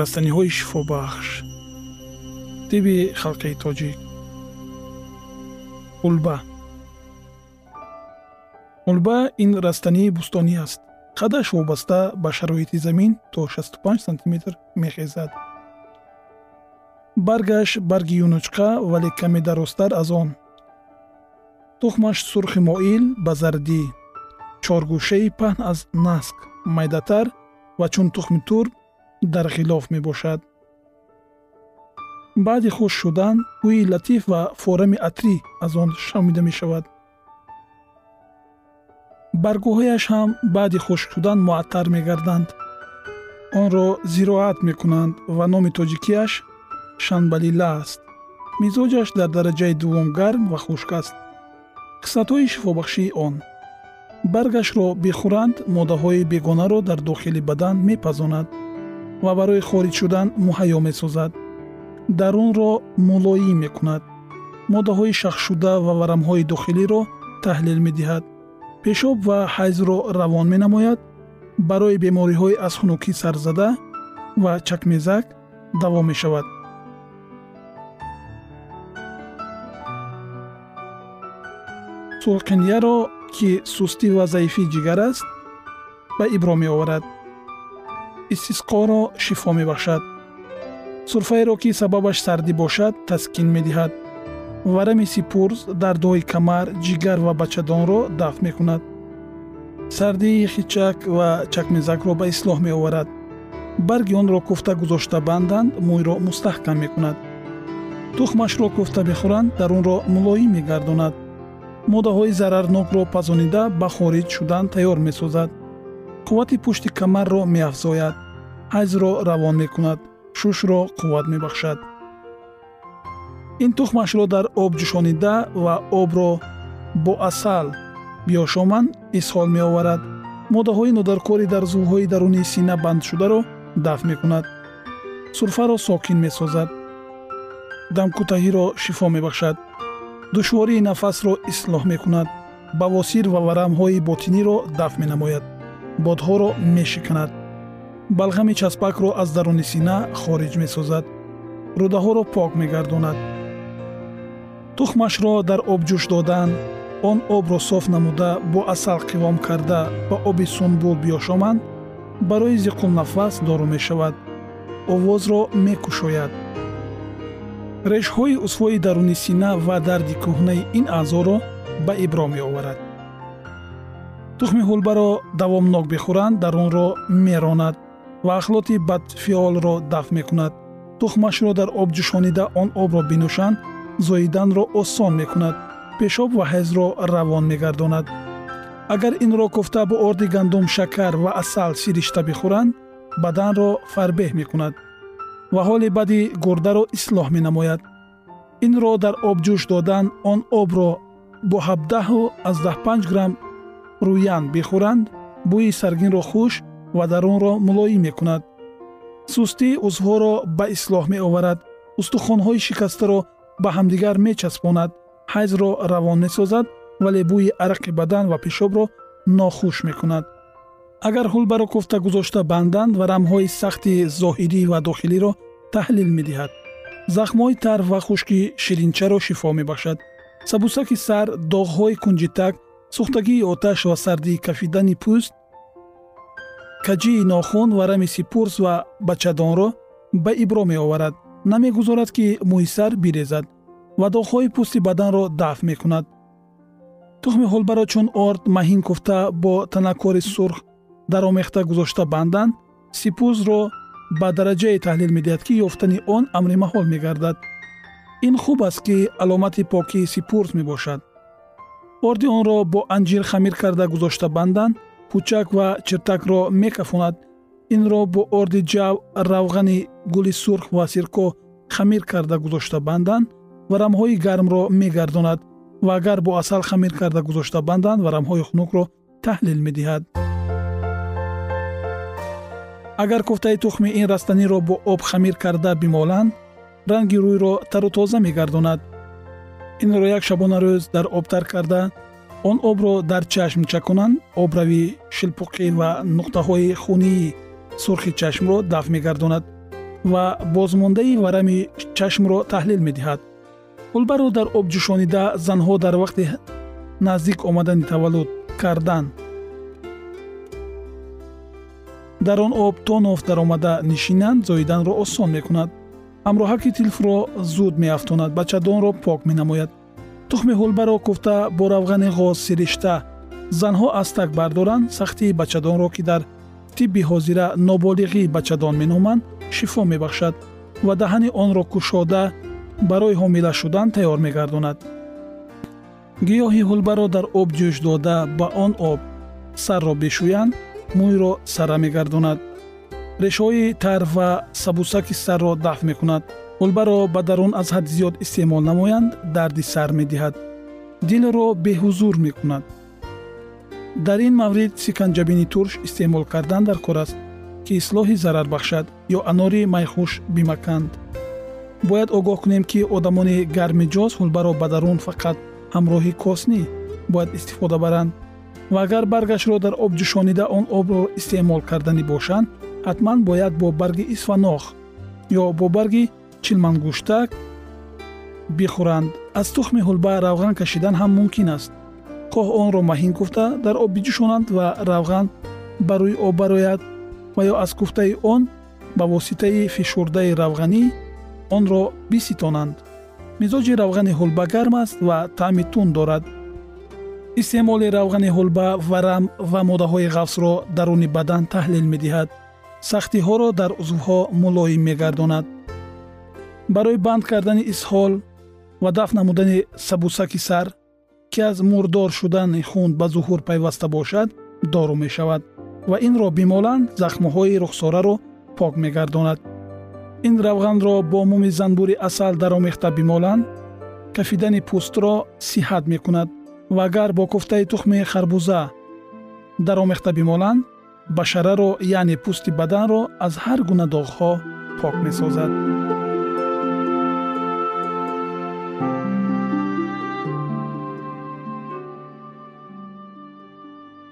растаниҳои шифобахш. Тиби халқии тоҷик. Улба. Улба ин растании бӯстонӣ аст. Қадаш вобаста ба шароити замин то 65 сантиметр мехезад. Баргаш барги юнучқа вале каме дарозтар аз он. Тухмаш сурхи моил ба зардӣ. Чоргӯшаи паҳн аз наск майдатар ва чун тухми турб дар ғилоф мебошад. Баъди хушк шудан бӯи латиф ва форами атрӣ аз он шамида мешавад. Баргҳояш ҳам баъди хушк шудан муаттар мегарданд. Онро зироат мекунанд ва номи тоҷикиаш шанбалила аст мизоҷаш дар дараҷаи дуввум гарм ва хушк аст. Хисlatҳои шифобахшии он. Баргашро бихӯранд моддаҳои бегонаро дар дохили бадан мепазонад ва барои хориҷ шудан муҳайё месозад. Дарунро мулоим мекунад. Моддаҳои шахшшуда ва варамҳои дохилиро таҳлил медиҳад. Пешоб ва ҳайзро равон менамояд. Барои бемориҳои аз хунукӣ сарзада ва чакмезак даво мешавад. Сулқинияро ки сустӣ ва заифии ҷигар аст ба ибро меоварад истисқоро шифо мебахшад. Сурфаеро ки сабабаш сардӣ бошад таскин медиҳад. Варами сипурз дардҳои камар ҷигар ва бачадонро дафт мекунад. Сардии хичак ва чакмезакро ба ислоҳ меоварад. Барги онро кӯфта гузошта банданд мӯйро мустаҳкам мекунад. Тухмашро кӯфта бихӯранд дарунро мулоим мегардонад. Моддаҳои зарарнокро пазонида ба хориҷ шудан тайёр месозад. Қуввати пушти камарро меафзояд ҳайзро равон мекунад шушро қувват мебахшад. ин тухмашро дар об ҷӯшонида ва обро бо асал биёшоманд исҳол меоварад. моддаҳои нодаркори дар зӯҳҳои дарунии сина бандшударо дафт мекунад. сурфаро сокин месозад. дамкӯтаҳиро шифо мебахшад. душвории нафасро ислоҳ мекунад. бавосир ва варамҳои ботиниро дафт менамояд. бодҳоро мешиканад балғами часпакро аз даруни сина хориҷ месозад рӯдаҳоро пок мегардонад. Тухмашро дар об ҷӯш додан он обро соф намуда бо асал қивом карда ба оби сунбул биёшоманд барои зиқулнафас дору мешавад овозро мекушояд. Решҳои узвои даруни сина ва дарди кӯҳнаи ин аъзоро ба ибро меоварад. Тухми ҳулбаро давомнок бихӯранд дарунро меронад ва ахлоти бадфиолро дафт мекунад. Тухмашро дар об ҷӯшонида он обро бинӯшанд зоиданро осон мекунад пешоб ва ҳайзро равон мегардонад. Агар инро кофта бо орди гандум шакар ва асал сиришта бихӯранд баданро фарбеҳ мекунад ва ҳоли бади гурдаро ислоҳ менамояд. Инро дар об ҷӯш додан он обро бо 17 аз 15 грамм рӯян бихӯранд бӯи саргинро хуш ва дарунро мулоим мекунад. Сустӣ узвҳоро ба ислоҳ меоварад. Устухонҳои шикастаро ба ҳамдигар мечаспонад. Ҳайзро равон месозад вале бӯи арақи бадан ва пешобро нохуш мекунад. Агар ҳулбаро куфта гузошта банданд варамҳои сахти зоҳирӣ ва дохилиро таҳлил медиҳад захмҳои тар ва хушки ширинчаро шифо мебахшад. Сабусаки сар доғҳои кунҷитак сӯхтагии оташ ва сардии кафидани пӯст каҷии нохун варами сипурс ва бачадонро ба ибро меоварад намегузорад ки мӯи сар бирезад ва доғҳои пӯсти баданро дафт мекунад. Тухми ҳулбаро чун орд маҳин куфта бо танаккори сурх даромехта гузошта банданд сипӯзро ба дараҷае таҳлил медиҳад ки ёфтани он амри маҳол мегардад. Ин хуб аст ки аломати покии сипурс мебошад. Орди онро бо анҷир хамир карда гузошта банданд пӯчак ва чиртакро мекафонад. Инро бо орди ҷав равғани гули сурх ва сирко хамир карда гузошта банданд варамҳои гармро мегардонад. Ва агар бо асал хамир карда гузошта банданд варамҳои хунукро таҳлил медиҳад. Агар куфтаи тухми ин растаниро бо об хамир карда бимоланд ранги рӯйро тару тоза мегардонад. Инро як шабонарӯз дар обтар карда он обро дар чашм чаконанд обрави шилпуқӣ ва нуқтаҳои хунии сурхи чашмро дафт мегардонад ва бозмондаи варами чашмро таҳлил медиҳад. Ҳулбаро дар об ҷӯшонида занҳо дар вақти наздик омадани таваллуд кардан. Дар он об то ноф даромада нишинанд зоиданро осон мекунад. Ҳамроҳаки тилфро зуд меафтонад бачадонро пок менамояд тухми ҳулбаро куфта бо равғани ғоз сиришта занҳо аз так бардоранд сахтии бачадонро ки дар тибби ҳозира ноболиғии бачадон меноманд шифо мебахшад ва даҳани онро кушода барои ҳомила шудан тайёр мегардонад. Гиёҳи ҳулбаро дар об ҷӯш дода ба он об. Сарро бишӯянд мӯйро сара мегардонад. Решҳои тар ва сабусаки сарро дафт мекунад ҳулбаро ба дарун аз ҳадди зиёд истеъмол намоянд дарди сар медиҳад. дилро беҳузур мекунад. дар ин маврид сиканҷабини турш истеъмол кардан дар кор аст ки ислоҳи зарар бахшад ё анори майхуш бимаканд. бояд огоҳ кунем ки одамони гармиҷоз ҳулбаро ба дарун фақат ҳамроҳи коснӣ бояд истифода баранд. ва агар баргашро дар об ҷӯшонида он обро истеъмол карданӣ бошанд ҳатман бояд бо барги исфанох ё бо барги чилмангӯштак бихӯранд. Аз тухми ҳулба равған кашидан ҳам мумкин аст. Хоҳ онро маҳин куфта дар об биҷӯшонанд ва равған ба рӯи об барояд. Ва ё аз куфтаи он ба воситаи фишурдаи равғанӣ онро биситонанд. Мизоҷи равғани ҳулба гарм аст ва таъми тунд дорад. Истеъмоли равғани ҳулба варам ва моддаҳои ғафсро даруни бадан таҳлил медиҳад. Сахтиҳоро дар узвҳо мулоим мегардонад барои банд кардани исҳол ва дафт намудани сабусаки сар ки аз мурдор шудани хун ба зуҳур пайваста бошад дору мешавад ва инро бимоланд захмҳои рухсораро пок мегардонад. Ин равғанро бо муми занбури асал даромехта бимоланд кафидани пӯстро сиҳат мекунад ва агар бо куфтаи тухми харбуза даромехта бимоланд башараро яъне пӯсти баданро аз ҳар гуна доғҳо пок месозад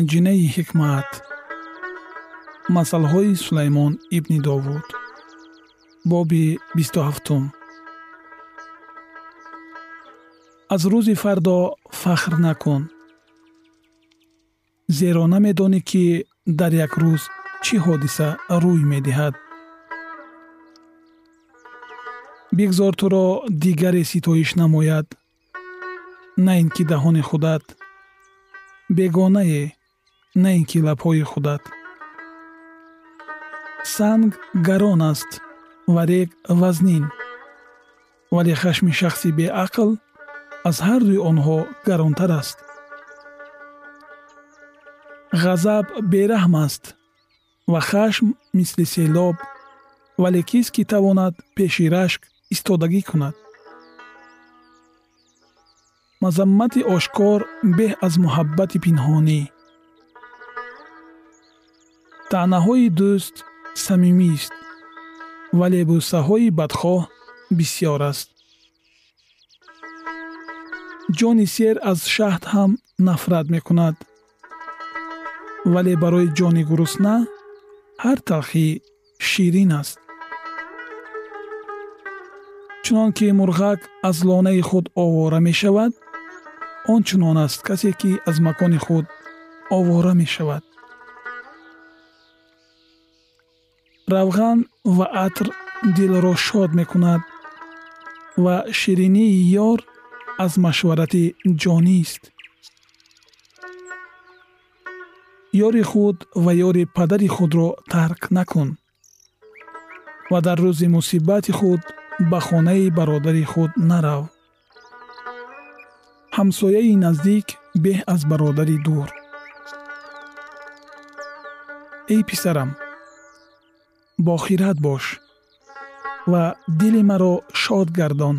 ганҷинаи ҳикмат. Масъалҳои сулаймон ибни довуд. Боби бисту ҳафтум аз рӯзи фардо фахр накун. Зеро намедонӣ ки дар як рӯз чӣ ҳодиса рӯй медиҳад. Бигзор туро дигаре ситоиш намояд. На ин ки даҳони худат бегонае на ин ки лабҳои худат. Санг гарон аст ва рег вазнин. Вале хашми шахси беақл аз ҳардуи онҳо гаронтар аст. Ғазаб бераҳм аст ва хашм мисли селоб вале кист ки тавонад пеши рашк истодагӣ кунад. Мазаммати ошкор беҳ аз муҳаббати пинҳонӣ таънаҳои дӯст самимист вале бӯсаҳои бадхоҳ бисьёр аст. Ҷони сер аз шаҳд ҳам нафрат мекунад. Вале барои ҷони гурусна ҳар талхӣ ширин аст. Чунон ки мурғак аз лонаи худ овора мешавад он чунон аст касе ки аз макони худ овора мешавад равған ва атр дилро шод мекунад ва ширинии ёр аз машварати ҷонист ёри худ ва ёри падари худро тарк накун ва дар рӯзи мусибати худ ба хонаи бародари худ нарав ҳамсояи наздик беҳ аз бародари дур. Эй писарам бохират бош ва дили маро шод гардон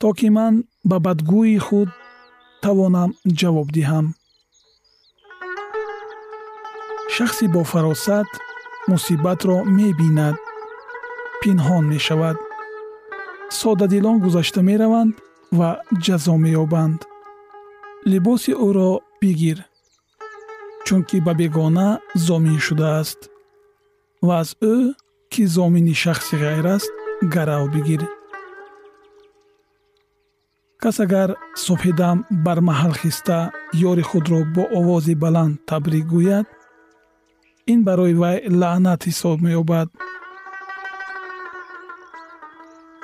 то ки ман ба бадгӯи худ тавонам ҷавоб диҳам. Шахси бофаросат мусибатро мебинад пинҳон мешавад. Содадилон гузашта мераванд ва ҷазо меёбанд. Либоси ӯро бигир чунки ба бегона зомин шудааст ва аз ӯ ки зомини шахси ғайр аст гарав бигир кас агар субҳидам бар маҳал хиста ёри худро бо овози баланд табрик гӯяд ин барои вай лаънат ҳисоб меёбад.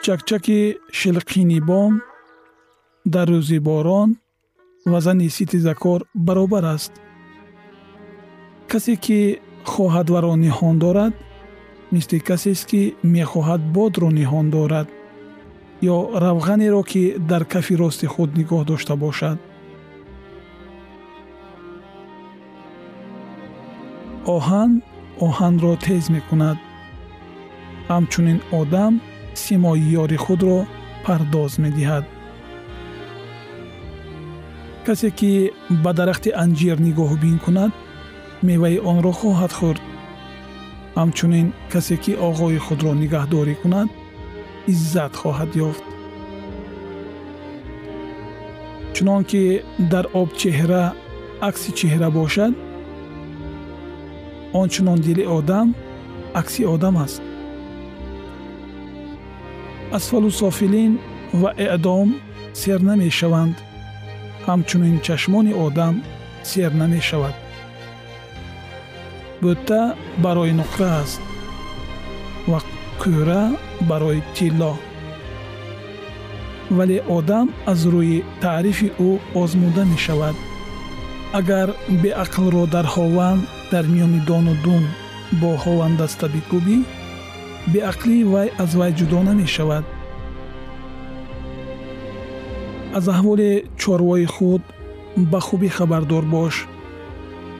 Чакчаки шилқини бом дар рӯзи борон ва зани ситизакор баробар аст. Касе ки хоҳад варо ниҳон дорад? Мисли касест ки мехоҳад бодро ниҳон дорад ё равғанеро ки дар кафи рости худ нигоҳ дошта бошад? Оҳан оҳанро тез мекунад. Ҳамчунин одам симои ёри худро пардоз медиҳад. Касе ки ба дарахти анҷир нигоҳубин кунад меваи онро хоҳад хӯрд. Ҳамчунин касе ки оғои худро нигаҳдорӣ кунад иззат хоҳад ёфт. Чунон ки дар об чеҳра акси чеҳра бошад ончунон дили одам акси одам аст. Асфалу софилин ва эъдом сер намешаванд. Ҳамчунин чашмони одам сер намешавад бӯта барои нуқра аст ва кӯра барои тилло. Вале одам аз рӯи таърифи ӯ озмуда мешавад. Агар беақлро дар ҳованд дар миёни дону дум бо ҳовандаста бикӯбӣ беақлии вай аз вай ҷудо намешавад. Аз аҳволи чорвои худ ба хубӣ хабардор бош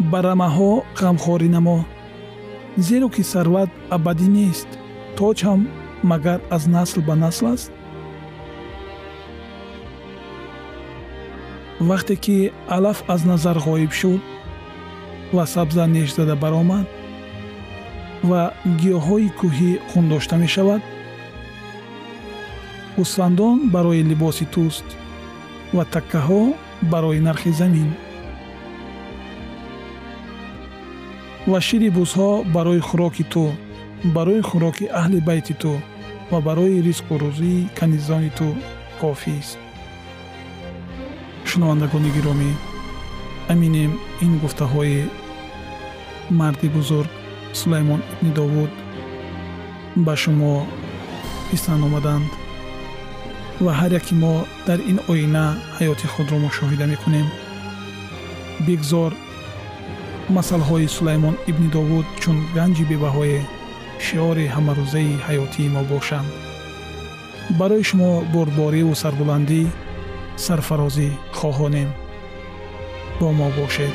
ба рамаҳо ғамхорӣ намо зеро ки сарват абадӣ нест тоҷ ҳам магар аз насл ба насл аст? Вақте ки алаф аз назар ғоиб шуд ва сабза нешзада баромад ва гиёҳҳои кӯҳӣ хундошта мешавад гӯсфандон барои либоси тӯст ва таккаҳо барои нархи замин ва шири бузҳо барои хӯроки ту барои хӯроки аҳли байти ту ва барои ризқу рӯзии канизони ту кофист шунавандагони гиромӣ аминем ин гуфтаҳои марди бузург сулаймон ибни довуд ба шумо писанд омаданд ва ҳар яке мо дар ин оина ҳаёти худро мушоҳида мекунем. Бигзор масъалҳои сулаймон ибни довуд чун ганҷи бебаҳое шиори ҳамарӯзаи ҳаётии мо бошанд. Барои шумо борбориву сарбуландӣ сарфарозӣ хоҳонем. Бо мо бошед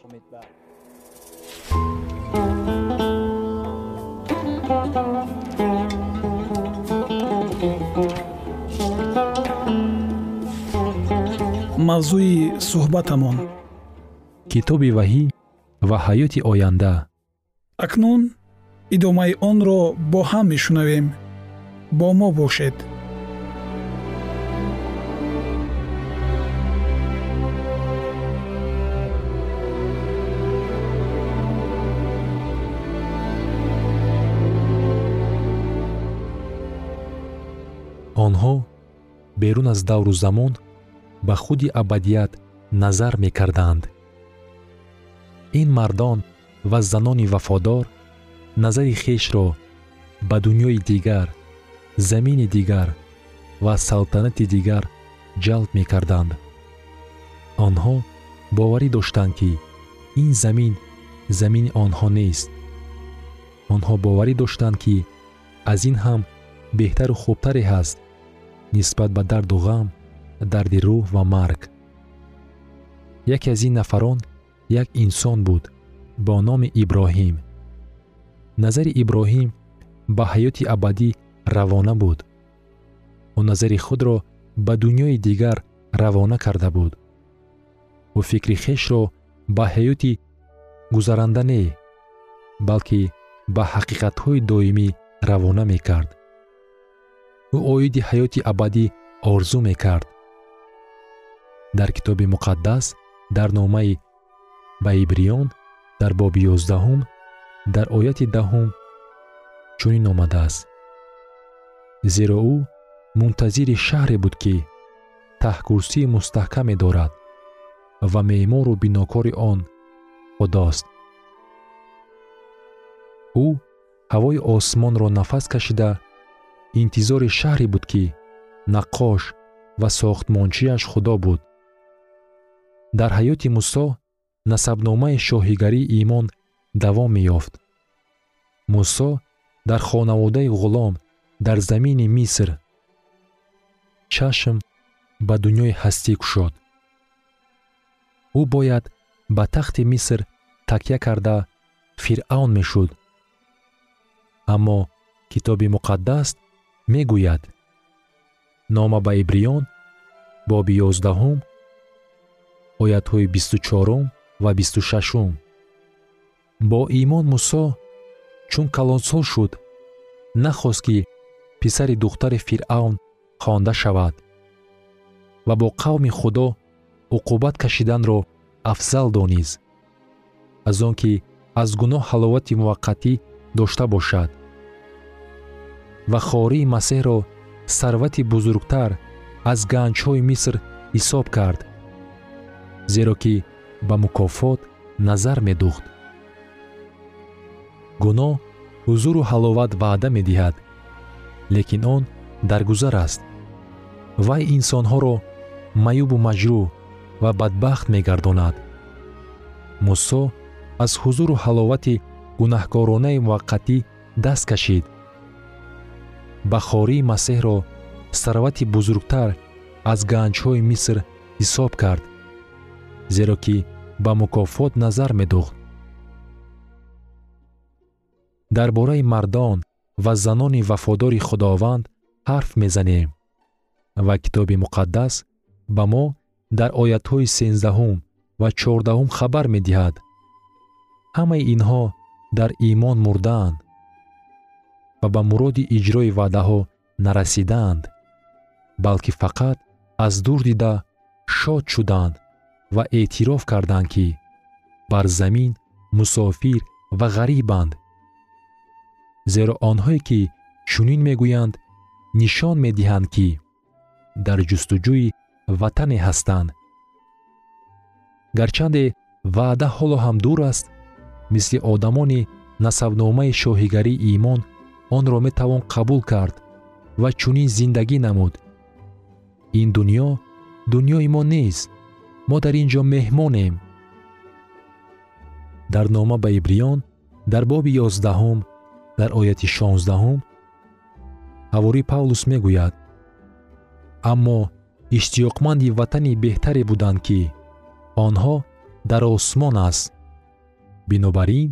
Мавзӯи суҳбатамон. Китоби ваҳӣ ва ҳаёти оянда. Акнун идомаи онро бо ҳам мешунавем. Бо мо бошед. Онҳо берун аз давру замон ба худи абадият назар мекарданд. Ин мардон ва занони вафодор назари хешро ба дуньёи дигар замини дигар ва салтанати дигар ҷалб мекарданд. Онҳо боварӣ доштанд ки ин замин замини онҳо нест. Онҳо боварӣ доштанд ки аз ин ҳам беҳтару хубтаре ҳаст нисбат ба дарду ғам дарди рӯҳ ва марг. Яке аз ин нафарон як инсон буд бо номи иброҳим. Назари иброҳим ба ҳаёти абадӣ равона буд. Ӯ назари худро ба дуньёи дигар равона карда буд. Ӯ фикри хешро ба ҳаёти гузаранда не балки ба ҳақиқатҳои доимӣ равона мекард. Ӯ оиди ҳаёти абадӣ орзу мекард дар китоби муқаддас дар номаи ба ибриён дар боби ёздаҳум дар ояти даҳум чунин омадааст. Зеро ӯ мунтазири шаҳре буд ки таҳкурсии мустаҳкаме дорад ва меъмору бинокори он худост ӯ ҳавои осмонро нафас кашида интизори шаҳре буд ки наққош ва сохтмончияш худо буд дар ҳаёти мусо насабномаи шоҳигарии имон давом меёфт мусо дар хонаводаи ғулом дар замини миср чашм ба дуньёи ҳастӣ кушод. ӯ бояд ба тахти миср такя карда фиръавн мешуд. аммо китоби муқаддас мегӯяд. нома ба ибриён боби ёздаҳум оятҳои бисту чорум ва бисту шашум. Бо имон мусо чун калонсол шуд нахост ки писари духтари фиръавн хонда шавад ва бо қавми худо уқубат кашиданро афзал донист аз он ки аз гуноҳ ҳаловати муваққатӣ дошта бошад. Ва хории масеҳро сарвати бузургтар аз ганҷҳои миср ҳисоб кард зеро ки ба мукофот назар медухт гуноҳ ҳузуру ҳаловат ваъда медиҳад лекин он даргузар аст. Вай инсонҳоро маюбу маҷрӯҳ ва бадбахт мегардонад. Мусо аз ҳузуру ҳаловати гунаҳкоронаи муваққатӣ даст кашид. Ба хории масеҳро сарвати бузургтар аз ганҷҳои миср ҳисоб кард зеро ки ба мукофот назар медухт дар бораи мардон ва занони вафодори худованд ҳарф мезанем ва китоби муқаддас ба мо дар оятҳои сенздаҳум ва чордаҳум хабар медиҳад. Ҳамаи инҳо дар имон мурдаанд ва ба муроди иҷрои ваъдаҳо нарасидаанд балки фақат аз дур дида шод шуданд ва эътироф карданд ки бар замин мусофир ва ғарибанд. Зеро онҳое ки чунин мегӯянд нишон медиҳанд ки дар ҷустуҷӯи ватане ҳастанд. Гарчанде ваъда ҳоло ҳам дур аст мисли одамони насабномаи шоҳигарии имон онро метавон қабул кард ва чунин зиндагӣ намуд. Ин дуньё дуньёи мо нест мо дар ин ҷо меҳмонем. Дар нома ба ибриён дар боби ёздаҳум дар ояти шонздаҳум ҳаворӣ павлус мегӯяд. Аммо иштиёқманди ватани беҳтаре буданд ки онҳо дар осмон аст. Бинобар ин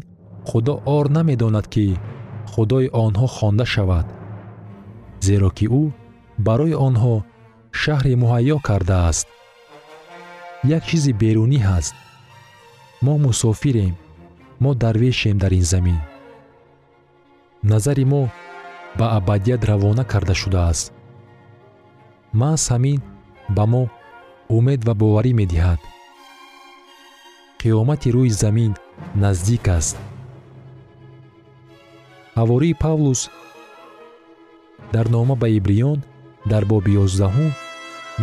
худо ор намедонад ки худои онҳо хонда шавад зеро ки ӯ барои онҳо шаҳре муҳайё кардааст як чизи берунӣ ҳаст. Мо мусофирем мо дарвешем дар ин замин. Назари мо ба абадият равона карда шудааст. Маҳз ҳамин ба мо умед ва боварӣ медиҳад. Қиёмати рӯи замин наздик аст. Ҳавории павлус дар нома ба ибриён дар боби ёздаҳум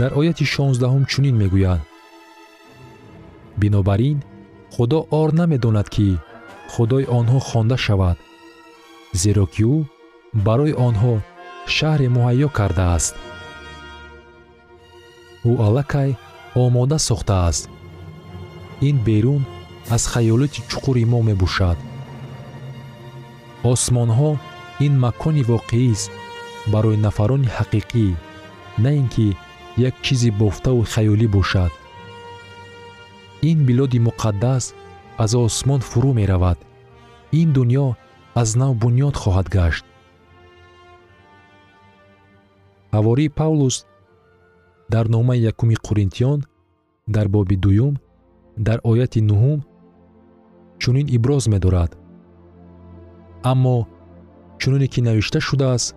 дар ояти шонздаҳум чунин мегӯяд бинобар ин худо ор намедонад ки худои онҳо хонда шавад зеро ки ӯ барои онҳо шаҳре муҳайё кардааст. Ӯ аллакай омода сохтааст. Ин берун аз хаёлоти чуқури мо мебошад. Осмонҳо ин макони воқеист барои нафарони ҳақиқӣ на ин ки як чизи бофтаву хаёлӣ бошад ин билоди муқаддас аз осмон фурӯ меравад. Ин дуньё аз нав бунёд хоҳад гашт. Ҳавории павлус дар номаи якуми қуринтиён дар боби дуюм дар ояти нуҳум чунин иброз медорад. Аммо чуноне ки навишта шудааст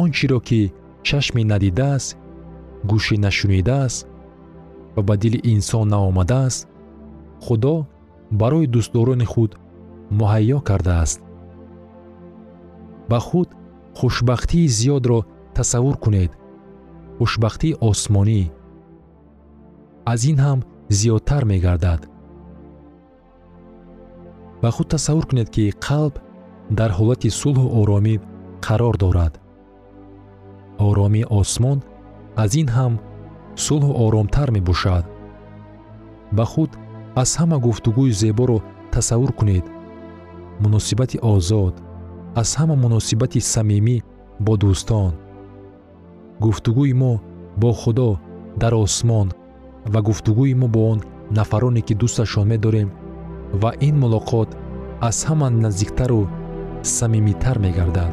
он чиро ки чашме надидааст гӯше нашунидааст ва ба дили инсон наомадааст худо барои дӯстдорони худ муҳайё кардааст. Ба худ хушбахтии зиёдро тасаввур кунед хушбахтии осмонӣ. Аз ин ҳам зиёдтар мегардад. Ба худ тасаввур кунед ки қалб дар ҳолати сулҳу оромӣ қарор дорад. Оромии осмон аз ин ҳам сулҳу оромтар мебошад. Ба худ аз ҳама гуфтугӯи зеборо тасаввур кунед. Муносибати озод аз ҳама муносибати самимӣ бо дӯстон. Гуфтугӯи мо бо худо дар осмон ва гуфтугӯи мо бо он нафароне ки дӯсташон медорем ва ин мулоқот аз ҳама наздиктару самимитар мегардад